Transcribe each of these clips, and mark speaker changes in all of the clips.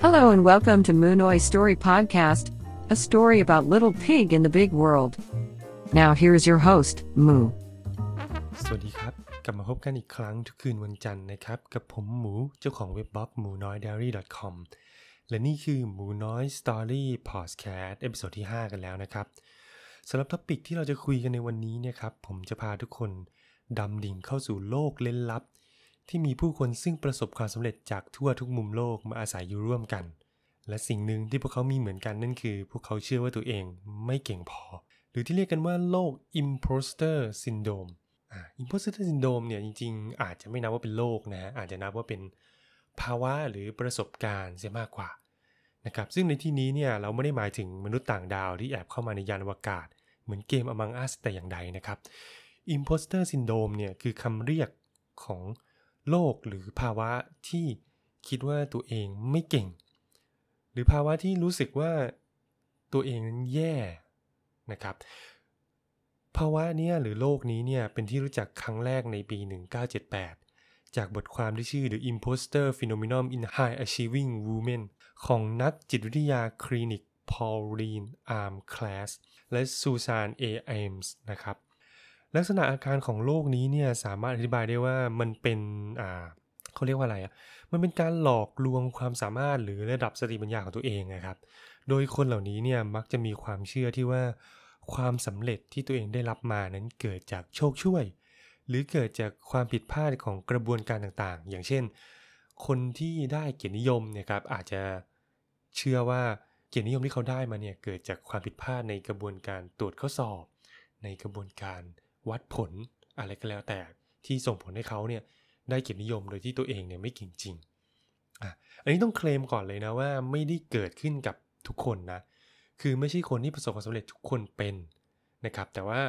Speaker 1: Hello and welcome to Moonoi Story Podcast, a story about little pig in the big world. Now here's your host, Moo.
Speaker 2: สวัสดีครับ กลับมาพบกันอีกครั้งทุกคืนวันจันทร์นะครับ กับผมหมูเจ้าของเว็บบล็อกหมูน้อย diary com และนี่คือหมูน้อย story podcast episode ที่ 5 กันแล้วนะครับสำหรับ topic ที่เราจะคุยกันในวันนี้เนี่ยครับ ผมจะพาทุกคนดำดิ่งเข้าสู่โลกเร้นลับ ที่มีผู้คนซึ่งประสบความสำเร็จจากทั่วทุกมุมโลกมาอาศัยอยู่ร่วมกัน และสิ่งหนึ่งที่พวกเขามีเหมือนกันนั่นคือ พวกเขาเชื่อว่าตัวเองไม่เก่งพอ หรือที่เรียกกันว่าโรค imposter syndrome อ่า imposter syndrome เนี่ยจริงๆ อาจจะไม่นับว่าเป็นโรคนะอาจจะนับว่าเป็นภาวะหรือประสบการณ์เสียมากกว่านะครับซึ่งในที่นี้เนี่ยเราไม่ได้หมายถึงมนุษย์ต่างดาวที่แอบเข้ามาในยานอวกาศ เหมือนเกม Among Us แต่อย่างใดนะครับ imposter syndrome เนี่ยคือคำเรียกของ โรคหรือภาวะที่คิดว่าตัวเองไม่เก่ง หรือภาวะที่รู้สึกว่าตัวเองนั้นแย่นะครับ ภาวะนี้หรือโรคนี้เนี่ยเป็นที่รู้จักครั้งแรกในปี 1978 จากบทความที่ชื่อ The Imposter Phenomenon in High Achieving Women ของนักจิตวิทยาคลินิก Pauline Arm Class และซูซานเอเอมส์นะครับ ลักษณะอาการของโรคนี้เนี่ยสามารถอธิบายได้ว่ามันเป็นอ่าเขาเรียกว่าอะไรอะ มันเป็นการหลอกลวงความสามารถหรือระดับสติปัญญาของตัวเองนะครับ โดยคนเหล่านี้เนี่ยมักจะมีความเชื่อที่ว่าความสำเร็จที่ตัวเองได้รับมานั้นเกิดจากโชคช่วย หรือเกิดจากความผิดพลาดของกระบวนการต่างๆ อย่างเช่น คนที่ได้เกียรตินิยมเนี่ยครับอาจจะเชื่อว่าเกียรตินิยมที่เขาได้มาเนี่ยเกิดจากความผิดพลาดในกระบวนการตรวจข้อสอบ ในกระบวนการ วัดผลอะไรก็แล้วแต่ที่ส่งผลให้เขาเนี่ยได้เกียรตินิยมโดยที่ตัวเองเนี่ยไม่เก่งจริงอะอันนี้ต้องเคลมก่อนเลยนะว่าไม่ได้เกิดขึ้นกับทุกคนนะ คือไม่ใช่คนที่ประสบความสำเร็จทุกคนเป็นนะครับ แต่ว่า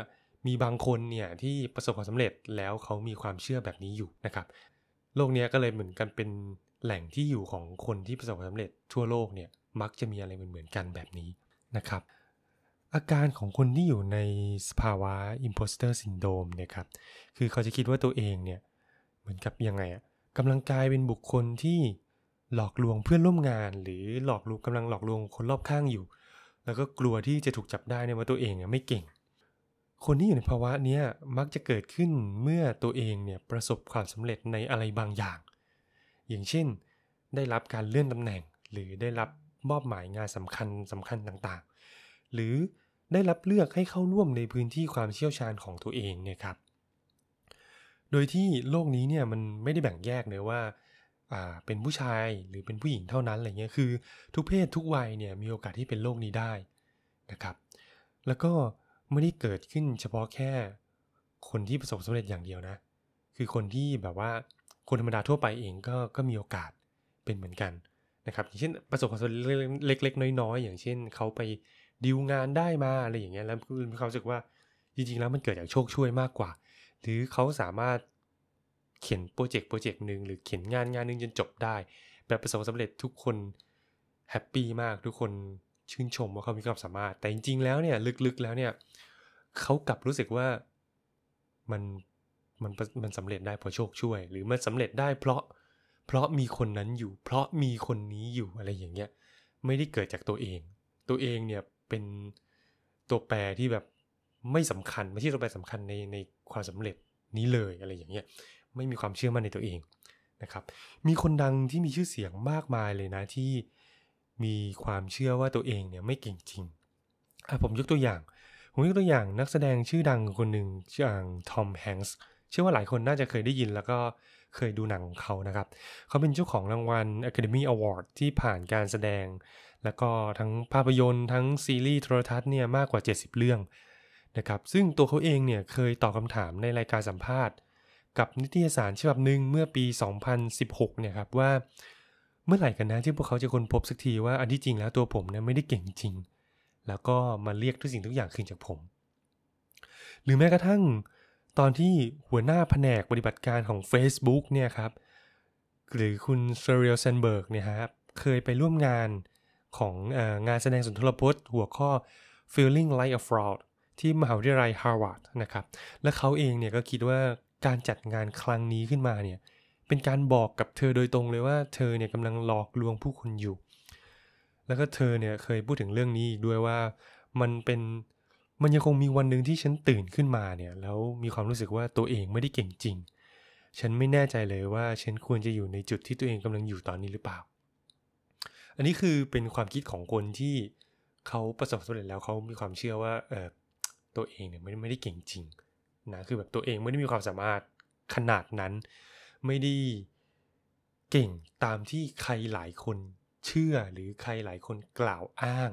Speaker 2: มีบางคนเนี่ยที่ประสบความสำเร็จแล้วเขามีความเชื่อแบบนี้อยู่นะครับ โลกนี้ก็เลยเหมือนกันเป็นแหล่งที่อยู่ของคนที่ประสบความสำเร็จทั่วโลกเนี่ยมักจะมีอะไรเหมือนๆกันแบบนี้นะครับ อาการของคนที่อยู่ในสภาวะ imposter syndrome เนี่ยครับ คือเขาจะคิดว่าตัวเองเนี่ย เหมือนกับยังไงอะกำลังกลายเป็นบุคคลที่หลอกลวงเพื่อนร่วมงาน หรือหลอกลวงกำลังหลอกลวงคนรอบข้างอยู่ แล้วก็กลัวที่จะถูกจับได้เนี่ยว่าตัวเองเนี่ยไม่เก่ง คนที่อยู่ในภาวะนี้มักจะเกิดขึ้นเมื่อตัวเองเนี่ยประสบความสำเร็จในอะไรบางอย่าง อย่างเช่น ได้รับการเลื่อนตำแหน่งหรือได้รับมอบหมายงานสำคัญสำคัญต่าง หรือได้รับเลือกให้เข้าร่วมในพื้นที่ความเชี่ยวชาญของตัวเองเนี่ยครับ โดยที่โลกนี้เนี่ยมันไม่ได้แบ่งแยกเลยว่าเป็นผู้ชายหรือเป็นผู้หญิงเท่านั้นอะไรเงี้ยคือ ทุกเพศทุกวัยเนี่ยมีโอกาสที่เป็นโรคนี้ได้นะครับ แล้วก็ไม่ได้เกิดขึ้นเฉพาะแค่คนที่ประสบความสำเร็จอย่างเดียวนะ คือคนที่แบบว่าคนธรรมดาทั่วไปเองก็ก็มีโอกาสเป็นเหมือนกันนะครับอย่างเช่นประสบความสำเร็จเล็กๆ น้อยๆ อย่างเช่นเขาไป ดีลงานได้มาอะไรอย่างเงี้ยแล้วมีความรู้สึกว่าจริงๆแล้วมันเกิดจากโชคช่วยมากกว่า หรือเขาสามารถเขียนโปรเจกต์โปรเจกต์หนึ่งหรือเขียนงานงานหนึ่งจนจบได้ แบบประสบความสำเร็จทุกคนhappy มากทุกคนชื่นชมว่าเขามีความสามารถ แต่จริงๆแล้วเนี่ยลึกๆแล้วเนี่ยเขากลับรู้สึกว่ามันมันมันสำเร็จได้เพราะโชคช่วย หรือมันสำเร็จได้เพราะเพราะมีคนนั้นอยู่ เพราะมีคนนี้อยู่อะไรอย่างเงี้ยไม่ได้เกิดจากตัวเอง ตัวเองเนี่ย เป็นตัวแปรที่แบบไม่สำคัญ ไม่ใช่ตัวแปรสำคัญในในความสำเร็จนี้เลยอะไรอย่างเงี้ยไม่มีความเชื่อมั่นในตัวเองนะครับ มีคนดังที่มีชื่อเสียงมากมายเลยนะที่มีความเชื่อว่าตัวเองเนี่ยไม่เก่งจริงอะผมยกตัวอย่าง ผมยกตัวอย่างนักแสดงชื่อดังคนหนึ่งชื่อทอมแฮงส์เชื่อว่าหลายคนน่าจะเคยได้ยินแล้วก็เคยดูหนังของเขานะครับ เขาเป็นเจ้าของรางวัล Academy Award ที่ผ่านการแสดง แล้วก็ทั้งภาพยนตร์ทั้งซีรีส์โทรทัศน์เนี่ยมากกว่า 70 เรื่องนะครับซึ่งตัวเขาเองเนี่ยเคยตอบคำถามในรายการสัมภาษณ์ กับนิตยสารฉบับหนึ่งเมื่อปี 2016 เนี่ยครับว่าเมื่อไหร่กันนะที่พวกเขาจะค้นพบสักทีว่าอันที่จริงแล้วตัวผมเนี่ยไม่ได้เก่งจริง แล้วก็มาเรียกทุกสิ่งทุกอย่างคืนจากผม หรือแม้กระทั่งตอนที่หัวหน้าแผนกปฏิบัติการของ Facebook เนี่ยครับหรือคุณ Sheryl Sandberg เนี่ยครับเคยไปร่วมงาน ของงานแสดงสุนทรพจน์ หัวข้อ Feeling Like a Fraud ที่มหาวิทยาลัยฮาร์วาร์ดนะครับ และเขาเองเนี่ยก็คิดว่าการจัดงานครั้งนี้ขึ้นมาเนี่ยเป็นการบอกกับเธอโดยตรงเลยว่าเธอเนี่ยกำลังหลอกลวงผู้คนอยู่ แล้วก็เธอเนี่ยเคยพูดถึงเรื่องนี้อีกด้วยว่ามันเป็นมันยังคงมีวันหนึ่งที่ฉันตื่นขึ้นมาเนี่ยแล้วมีความรู้สึกว่าตัวเองไม่ได้เก่งจริง ฉันไม่แน่ใจเลยว่าฉันควรจะอยู่ในจุดที่ตัวเองกำลังอยู่ตอนนี้หรือเปล่า อันนี้คือเป็นความคิดของคนที่เขาประสบสำเร็จแล้วเขามีความเชื่อว่าเออตัวเองเนี่ยไม่ไม่ได้เก่งจริงนะคือแบบตัวเองไม่ได้มีความสามารถขนาดนั้น ไม่ได้เก่งตามที่ใครหลายคนเชื่อหรือใครหลายคนกล่าวอ้าง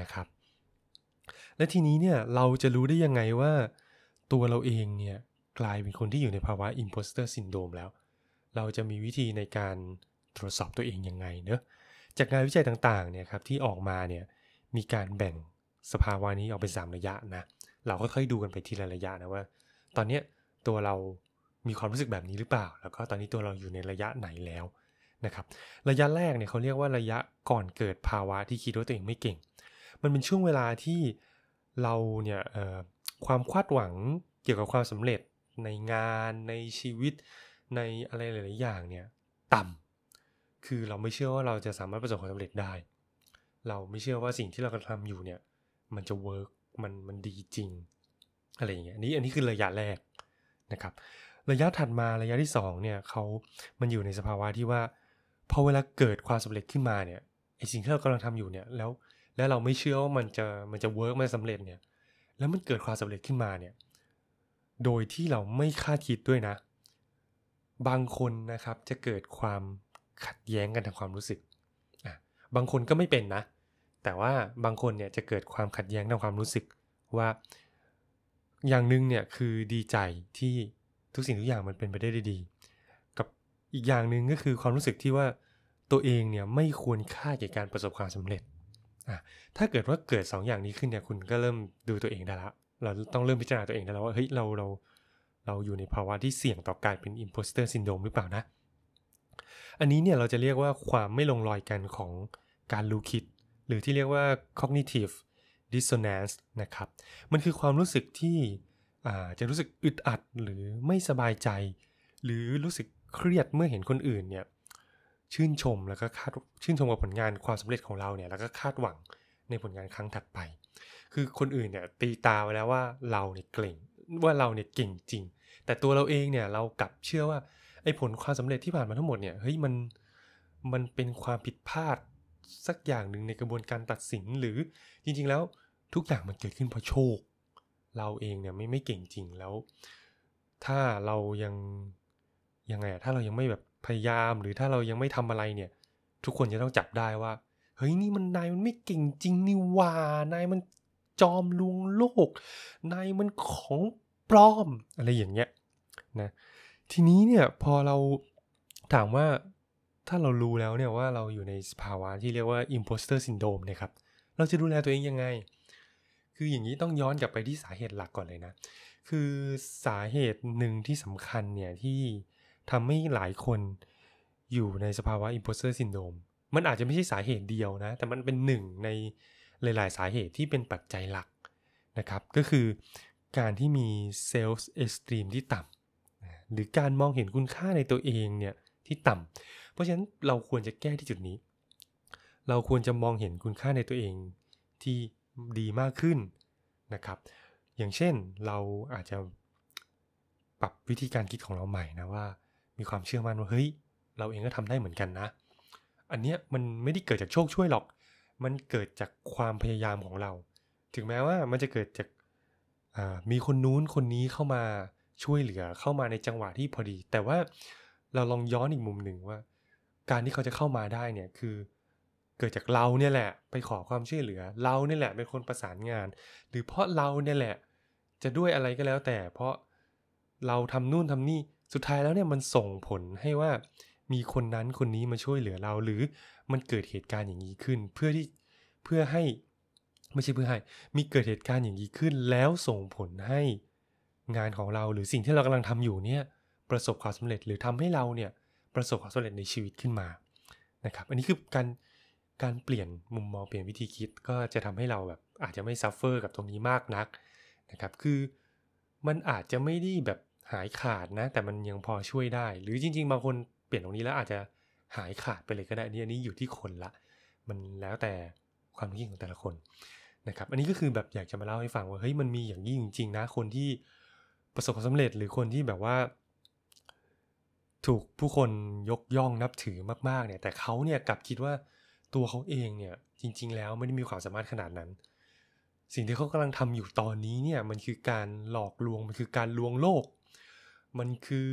Speaker 2: นะครับ และทีนี้เนี่ยเราจะรู้ได้ยังไงว่าตัวเราเองเนี่ยกลายเป็นคนที่อยู่ในภาวะ imposter syndrome แล้ว เราจะมีวิธีในการตรวจสอบตัวเองยังไงเนอะ จากงานวิจัยต่างๆเนี่ยครับที่ออกมาเนี่ยมีการแบ่งสภาวะนี้ออกเป็น3ระยะนะเราก็ค่อยดูกันไปทีละระยะนะว่า ตอนเนี้ยตัวเรามีความรู้สึกแบบนี้หรือเปล่า แล้วก็ตอนนี้ตัวเราอยู่ในระยะไหนแล้วนะครับระยะแรกเนี่ยเขาเรียกว่าระยะก่อนเกิดภาวะที่คิดว่าตัวเองไม่เก่ง มันเป็นช่วงเวลาที่เราเนี่ยความคาดหวังเกี่ยวกับความสำเร็จในงานในชีวิตในอะไรหลาย ๆ อย่างเนี่ยต่ำ คือเราไม่เชื่อว่าเราจะสามารถประสบความสำเร็จได้ เราไม่เชื่อว่าสิ่งที่เรากำลังทำอยู่เนี่ย มันจะ work มันมันดีจริง อะไรอย่างเงี้ยนี่อันนี้คือระยะแรกนะครับ ระยะถัดมาระยะที่2เนี่ยเขามันอยู่ในสภาวะที่ว่าพอเวลาเกิดความสำเร็จขึ้นมาเนี่ยไอสิ่งที่เรากำลังทำอยู่เนี่ยแล้วแล้วเราไม่เชื่อว่ามันจะมันจะเวิร์กมันสำเร็จเนี่ย แล้วมันเกิดความสำเร็จขึ้นมาเนี่ย โดยที่เราไม่คาดคิดด้วยนะ บางคนนะครับจะเกิดความ ขัดแย้งกันทางความรู้สึกอะบางคนก็ไม่เป็นนะ แต่ว่าบางคนเนี่ยจะเกิดความขัดแย้งทางความรู้สึกว่า อย่างหนึ่งเนี่ยคือดีใจที่ทุกสิ่งทุกอย่างมันเป็นไปได้ดี กับอีกอย่างหนึ่งก็คือความรู้สึกที่ว่าตัวเองเนี่ยไม่ควรค่าแก่การประสบความสำเร็จอะถ้าเกิดว่าเกิด 2ออย่างนี้ขึ้นเนี่ยคุณก็เริ่มดูตัวเองได้ละเราต้องเริ่มพิจารณาตัวเองได้แล้วว่าเฮ้ยเราเราเราอยู่ในภาวะที่เสี่ยงต่อการเป็น imposter syndrome หรือเปล่านะ อันนี้เนี่ยเราจะเรียกว่าความไม่ลงรอยกันของการรู้คิด หรือที่เรียกว่า cognitive dissonance นะครับ มันคือความรู้สึกที่จะรู้สึกอึดอัดหรือไม่สบายใจ หรือรู้สึกเครียดเมื่อเห็นคนอื่นเนี่ยชื่นชมแล้วก็คาดชื่นชมกับผลงานความสำเร็จของเราเนี่ยแล้วก็คาดหวังในผลงานครั้งถัดไป คือคนอื่นเนี่ยตีตาไว้แล้วว่าเราเนี่ยเก่งว่าเราเนี่ยเก่งจริง แต่ตัวเราเองเนี่ยเรากลับเชื่อว่า ไอ้ผลความสำเร็จที่ผ่านมาทั้งหมดเนี่ยเฮ้ยมันมันเป็นความผิดพลาดสักอย่างหนึ่งในกระบวนการตัดสินหรือจริง ๆ แล้วทุกอย่างมันเกิดขึ้นเพราะโชค เราเองเนี่ยไม่ไม่เก่งจริงแล้ว ถ้าเรายังยังไงถ้าเรายังไม่แบบพยายามหรือถ้าเรายังไม่ทำอะไรเนี่ย ทุกคนจะต้องจับได้ว่า เฮ้ยนี่มันนายมันไม่เก่งจริงนี่ว่านายมันจอมลวงโลกนายมันของปลอมอะไรอย่างเงี้ยนะ ทีนี้เนี่ยพอเราถามว่าถ้าเรารู้แล้วเนี่ยว่าเราอยู่ในสภาวะที่เรียกว่า imposter syndrome นะครับ เราจะดูแลตัวเองยังไง คืออย่างนี้ต้องย้อนกลับไปที่สาเหตุหลักก่อนเลยนะ คือสาเหตุหนึ่งที่สำคัญเนี่ยที่ทำให้หลายคนอยู่ในสภาวะ imposter syndrome มันอาจจะไม่ใช่สาเหตุเดียวนะ แต่มันเป็นหนึ่งในหลาย ๆ สาเหตุที่เป็นปัจจัยหลักนะครับ ก็คือการที่มี self-esteem ที่ต่ำ หรือการมองเห็นคุณค่าในตัวเองเนี่ยที่ต่ำเพราะฉะนั้นเราควรจะแก้ที่จุดนี้ เราควรจะมองเห็นคุณค่าในตัวเองที่ดีมากขึ้นนะครับ อย่างเช่นเราอาจจะปรับวิธีการคิดของเราใหม่นะว่า มีความเชื่อมั่นว่าเฮ้ยเราเองก็ทำได้เหมือนกันนะ อันเนี้ยมันไม่ได้เกิดจากโชคช่วยหรอก มันเกิดจากความพยายามของเรา ถึงแม้ว่ามันจะเกิดจากมีคนนู้นคนนี้เข้ามา ช่วยเหลือเข้ามาในจังหวะที่พอดี แต่ว่าเราลองย้อนอีกมุมหนึ่งว่า การที่เขาจะเข้ามาได้เนี่ยคือ เกิดจากเราเนี่ยแหละ ไปขอความช่วยเหลือ เราเนี่ยแหละเป็นคนประสานงาน หรือเพราะเราเนี่ยแหละ จะด้วยอะไรก็แล้วแต่ เพราะเราทำนู่นทำนี่สุดท้ายแล้วเนี่ยมันส่งผลให้ว่ามีคนนั้นคนนี้มาช่วยเหลือเรา หรือมันเกิดเหตุการณ์อย่างนี้ขึ้น เพื่อที่เพื่อให้ไม่ใช่เพื่อให้ มีเกิดเหตุการณ์อย่างนี้ขึ้น แล้วส่งผลให้ งานของเราหรือสิ่งที่เรากำลังทำอยู่เนี่ยประสบความสำเร็จหรือทำให้เราเนี่ยประสบความสำเร็จในชีวิตขึ้นมานะครับอันนี้คือการการเปลี่ยนมุมมองเปลี่ยนวิธีคิดก็จะทำให้เราแบบอาจจะไม่ suffer กับตรงนี้มากนักนะครับคือมันอาจจะไม่ได้แบบหายขาดนะ แต่มันยังพอช่วยได้ หรือจริง ๆ บางคนเปลี่ยนตรงนี้แล้วอาจจะหายขาดไปเลยก็ได้นี่อันนี้อยู่ที่คนละ มันแล้วแต่ความคิดของแต่ละคนนะครับอันนี้ก็คือแบบอยากจะมาเล่าให้ฟังว่าเฮ้ยมันมีอย่างนี้จริง ๆ นะคนที่ ประสบความสำเร็จหรือคนที่แบบว่า ถูกผู้คนยกย่องนับถือมากๆ เนี่ย แต่เขาเนี่ยกลับคิดว่าตัวเขาเองเนี่ย จริง ๆ แล้วไม่ได้มีความสามารถขนาดนั้น สิ่งที่เขากำลังทำอยู่ตอนนี้เนี่ย มันคือการหลอกลวงมันคือการลวงโลก มันคือ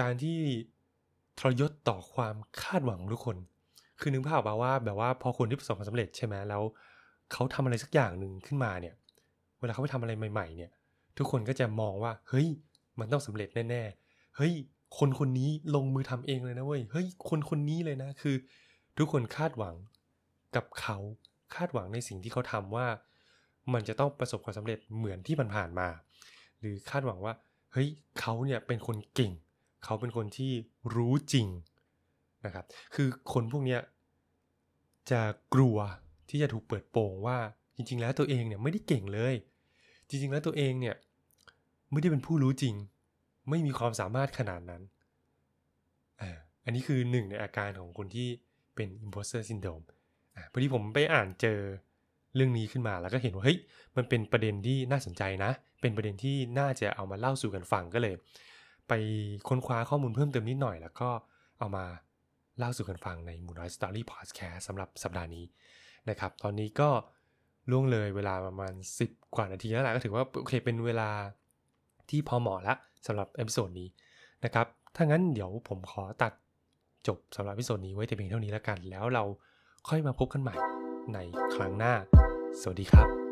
Speaker 2: การที่ทรยศต่อความคาดหวังของทุกคน คือนึกภาพมาว่า แบบว่าพอคนที่ประสบความสำเร็จใช่ไหมแล้วเขาทำอะไรสักอย่างหนึ่งขึ้นมาเนี่ย เวลาเขาไปทำอะไรใหม่ ๆ เนี่ย ทุกคนก็จะมองว่า เฮ้ย มันต้องสำเร็จแน่ๆ เฮ้ย คนคนนี้ลงมือทำเองเลยนะเว้ย เฮ้ย คนคนนี้เลยนะ คือ ทุกคนคาดหวังกับเขาคาดหวังในสิ่งที่เขาทำว่า มันจะต้องประสบความสำเร็จเหมือนที่มันผ่านมา หรือคาดหวังว่า เฮ้ย เขาเนี่ยเป็นคนเก่ง เขาเป็นคนที่รู้จริงนะครับ คือคนพวกเนี้ยจะกลัวที่จะถูกเปิดโปงว่าจริง ๆ แล้วตัวเองเนี่ยไม่ได้เก่งเลย จริง ๆ แล้วตัวเองเนี่ย ไม่ได้เป็นผู้รู้จริง ไม่มีความสามารถขนาดนั้นอันนี้คือหนึ่งในอาการของคนที่เป็น imposter syndrome อ่าพอดีผมไปอ่านเจอเรื่องนี้ขึ้นมาแล้วก็เห็นว่าเฮ้ยมันเป็นประเด็นที่น่าสนใจนะ เป็นประเด็นที่น่าจะเอามาเล่าสู่กันฟังก็เลย ไปค้นคว้าข้อมูลเพิ่มเติมนิดหน่อย แล้วก็เอามาเล่าสู่กันฟังในมูน้อย Story Podcast สำหรับสัปดาห์นี้นะครับ ตอนนี้ก็ล่วงเลยเวลาประมาณ 10 กว่านาทีแล้วแหละก็ถือว่าโอเคเป็นเวลา ที่พอเหมาะละสำหรับ episode นี้นะครับ ถ้างั้นเดี๋ยวผมขอตัดจบสำหรับ episode นี้ไว้แต่เพียงเท่านี้แล้วกัน แล้วเราค่อยมาพบกันใหม่ในครั้งหน้า สวัสดีครับ